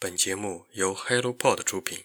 本节目由 HelloPod 出品。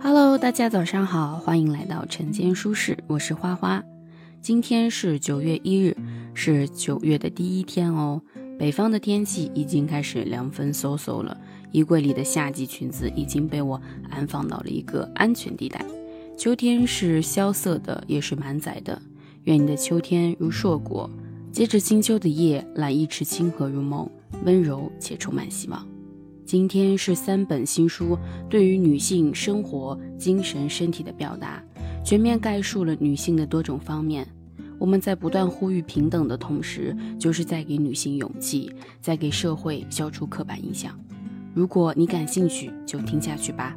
Hello，大家早上好，欢迎来到晨间舒适，我是花花。今天是九月一日，是九月的第一天哦。北方的天气已经开始凉风嗖嗖了，衣柜里的夏季裙子已经被我安放到了一个安全地带。秋天是萧瑟的，也是满载的。愿你的秋天如硕果，接着金秋的夜，揽一池清河入梦，温柔且充满希望。今天是三本新书对于女性生活、精神、身体的表达，全面概述了女性的多种方面。我们在不断呼吁平等的同时，就是在给女性勇气，在给社会消除刻板印象。如果你感兴趣，就听下去吧。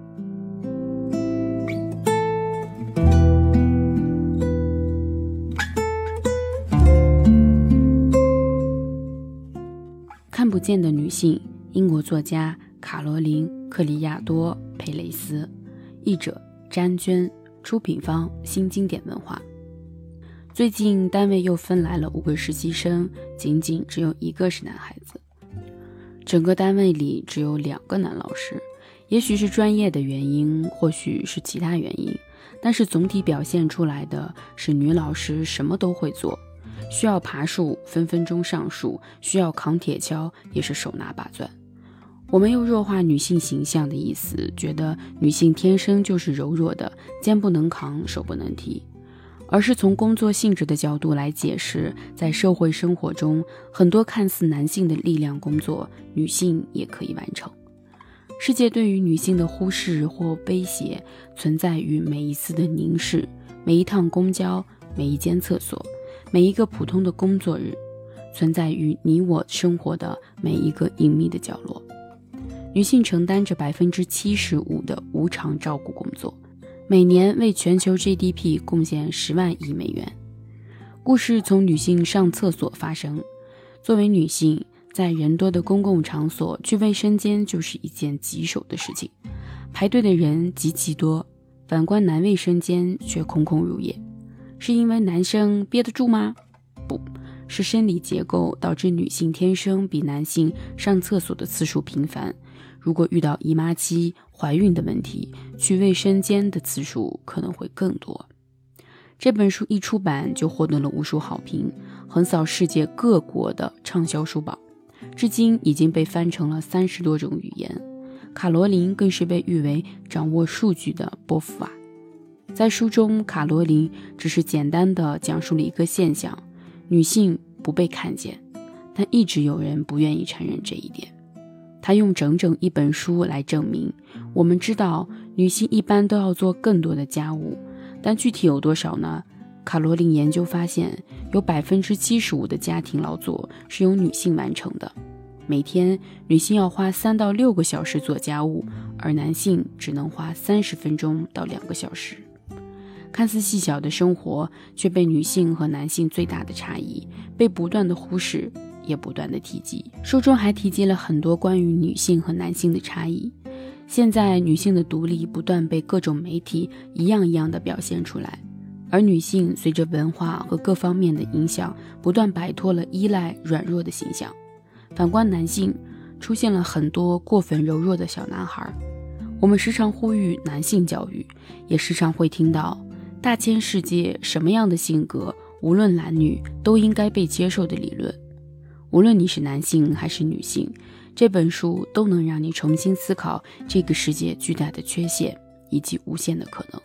看不见的女性，英国作家卡罗琳·克里亚多·佩雷斯，译者詹娟，出品方新经典文化。最近单位又分来了五个实习生，仅仅只有一个是男孩子。整个单位里只有两个男老师，也许是专业的原因，或许是其他原因，但是总体表现出来的是女老师什么都会做，需要爬树分分钟上树，需要扛铁锹也是手拿把攥。我们又弱化女性形象的意思，觉得女性天生就是柔弱的，肩不能扛，手不能提。而是从工作性质的角度来解释，在社会生活中，很多看似男性的力量工作，女性也可以完成。世界对于女性的忽视或威胁，存在于每一次的凝视，每一趟公交，每一间厕所，每一个普通的工作日，存在于你我生活的每一个隐秘的角落。女性承担着百分之七十五的无偿照顾工作。每年为全球 GDP 贡献十万亿美元。故事从女性上厕所发生。作为女性，在人多的公共场所去卫生间就是一件棘手的事情，排队的人极其多。反观男卫生间却空空如也，是因为男生憋得住吗？不是，生理结构导致女性天生比男性上厕所的次数频繁。如果遇到姨妈期、怀孕的问题，去卫生间的次数可能会更多。这本书一出版就获得了无数好评，横扫世界各国的畅销书榜，至今已经被翻成了三十多种语言。卡罗琳更是被誉为掌握数据的波伏娃。在书中，卡罗琳只是简单的讲述了一个现象：女性不被看见，但一直有人不愿意承认这一点。他用整整一本书来证明，我们知道女性一般都要做更多的家务，但具体有多少呢？卡罗琳研究发现，有百分之七十五的家庭劳作是由女性完成的。每天，女性要花三到六个小时做家务，而男性只能花三十分钟到两个小时。看似细小的生活，却被女性和男性最大的差异被不断的忽视。也不断的提及，书中还提及了很多关于女性和男性的差异。现在女性的独立不断被各种媒体一样一样的表现出来，而女性随着文化和各方面的影响，不断摆脱了依赖软弱的形象。反观男性，出现了很多过分柔弱的小男孩。我们时常呼吁男性教育，也时常会听到“大千世界，什么样的性格，无论男女都应该被接受”的理论。无论你是男性还是女性，这本书都能让你重新思考这个世界巨大的缺陷以及无限的可能。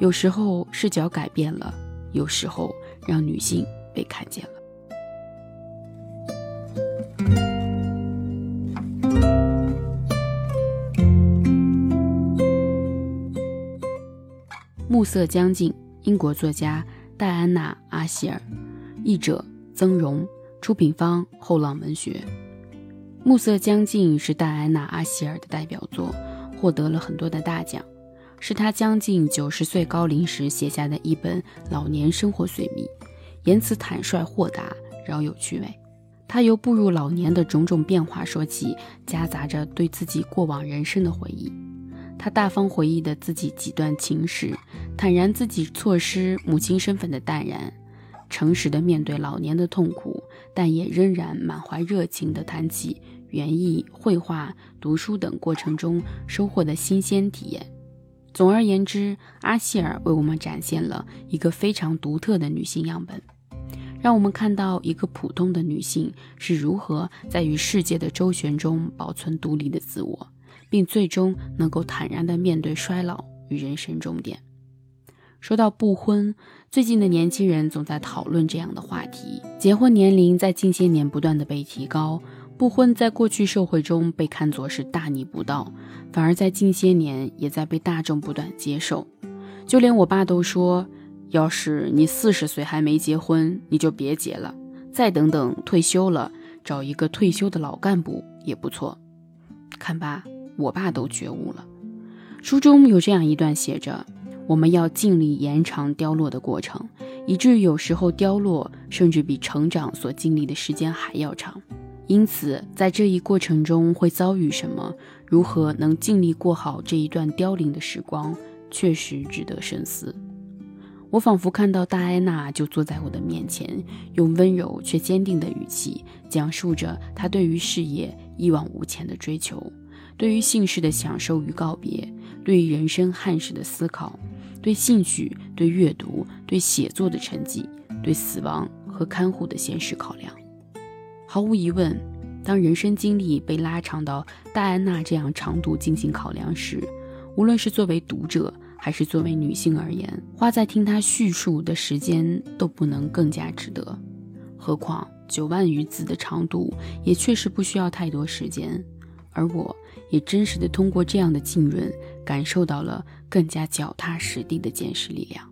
有时候视角改变了，有时候让女性被看见了。暮色将近，英国作家戴安娜·阿希尔，译者曾荣。出品方后浪文学，《暮色将近》是戴安娜·阿希尔的代表作，获得了很多的大奖，是她将近九十岁高龄时写下的一本老年生活随笔，言辞坦率豁达，饶有趣味。他由步入老年的种种变化说起，夹杂着对自己过往人生的回忆。他大方回忆的自己几段情史，坦然自己错失母亲身份的淡然，诚实的面对老年的痛苦，但也仍然满怀热情地谈起园艺、绘画、读书等过程中收获的新鲜体验。总而言之，阿希尔为我们展现了一个非常独特的女性样本。让我们看到一个普通的女性是如何在与世界的周旋中保存独立的自我，并最终能够坦然地面对衰老与人生终点。说到不婚，最近的年轻人总在讨论这样的话题：结婚年龄在近些年不断的被提高，不婚在过去社会中被看作是大逆不道，反而在近些年也在被大众不断接受。就连我爸都说。要是你四十岁还没结婚，你就别结了，再等等退休了，找一个退休的老干部也不错。看吧，我爸都觉悟了。书中有这样一段写着：我们要尽力延长凋落的过程，以至于有时候凋落甚至比成长所经历的时间还要长。因此，在这一过程中会遭遇什么，如何能尽力过好这一段凋零的时光，确实值得深思。我仿佛看到大安娜就坐在我的面前，用温柔却坚定的语气讲述着她对于事业一往无前的追求，对于姓氏的享受与告别，对于人生憾事的思考，对兴趣、对阅读、对写作的成绩，对死亡和看护的现实考量。毫无疑问，当人生经历被拉长到戴安娜这样长度进行考量时，无论是作为读者，还是作为女性而言，花在听她叙述的时间都不能更加值得。何况九万余字的长度也确实不需要太多时间，而我也真实的通过这样的浸润，感受到了更加脚踏实地的见识力量。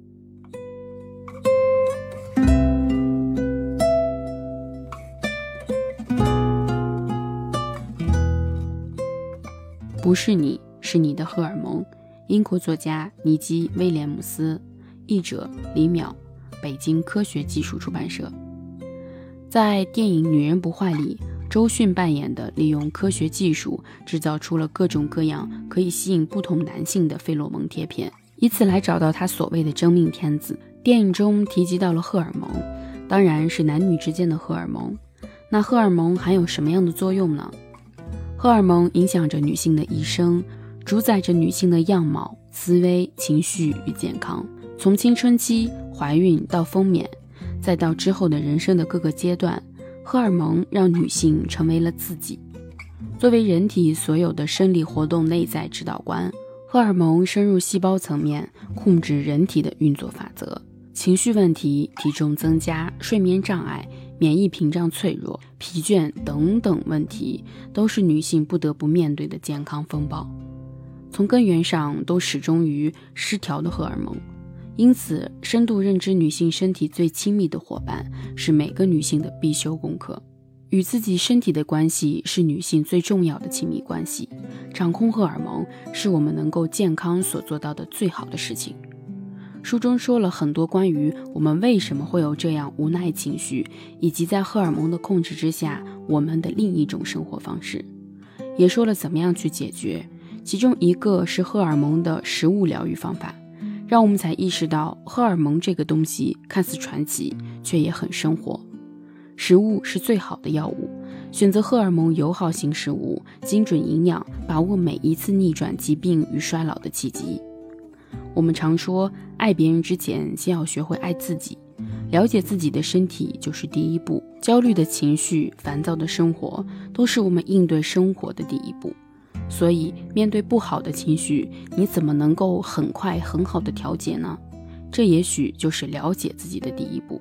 不是你，是你的荷尔蒙。英国作家尼基·威廉姆斯，译者李淼，北京科学技术出版社。在电影《女人不坏》里，周迅扮演的利用科学技术制造出了各种各样可以吸引不同男性的费洛蒙贴片，以此来找到他所谓的真命天子。电影中提及到了荷尔蒙，当然是男女之间的荷尔蒙。那荷尔蒙含有什么样的作用呢？荷尔蒙影响着女性的一生。主宰着女性的样貌、思维、情绪与健康。从青春期、怀孕到分娩，再到之后的人生的各个阶段，荷尔蒙让女性成为了自己。作为人体所有的生理活动内在指导官，荷尔蒙深入细胞层面，控制人体的运作法则。情绪问题、体重增加、睡眠障碍、免疫屏障脆弱、疲倦等等问题，都是女性不得不面对的健康风暴。从根源上都始终于失调的荷尔蒙，因此深度认知女性身体最亲密的伙伴是每个女性的必修功课。与自己身体的关系是女性最重要的亲密关系。掌控荷尔蒙是我们能够健康所做到的最好的事情。书中说了很多关于我们为什么会有这样无奈情绪，以及在荷尔蒙的控制之下我们的另一种生活方式，也说了怎么样去解决。其中一个是荷尔蒙的食物疗愈方法，让我们才意识到荷尔蒙这个东西看似传奇，却也很生活。食物是最好的药物，选择荷尔蒙友好型食物，精准营养，把握每一次逆转疾病与衰老的契机。我们常说，爱别人之前，先要学会爱自己。了解自己的身体就是第一步。焦虑的情绪、烦躁的生活，都是我们应对生活的第一步。所以，面对不好的情绪，你怎么能够很快很好的调节呢？这也许就是了解自己的第一步。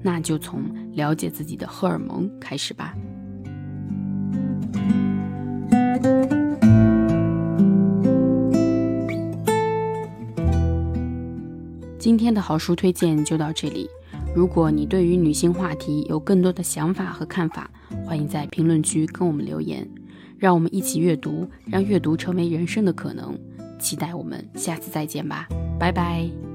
那就从了解自己的荷尔蒙开始吧。今天的好书推荐就到这里。如果你对于女性话题有更多的想法和看法，欢迎在评论区跟我们留言。让我们一起阅读，让阅读成为人生的可能。期待我们下次再见吧，拜拜。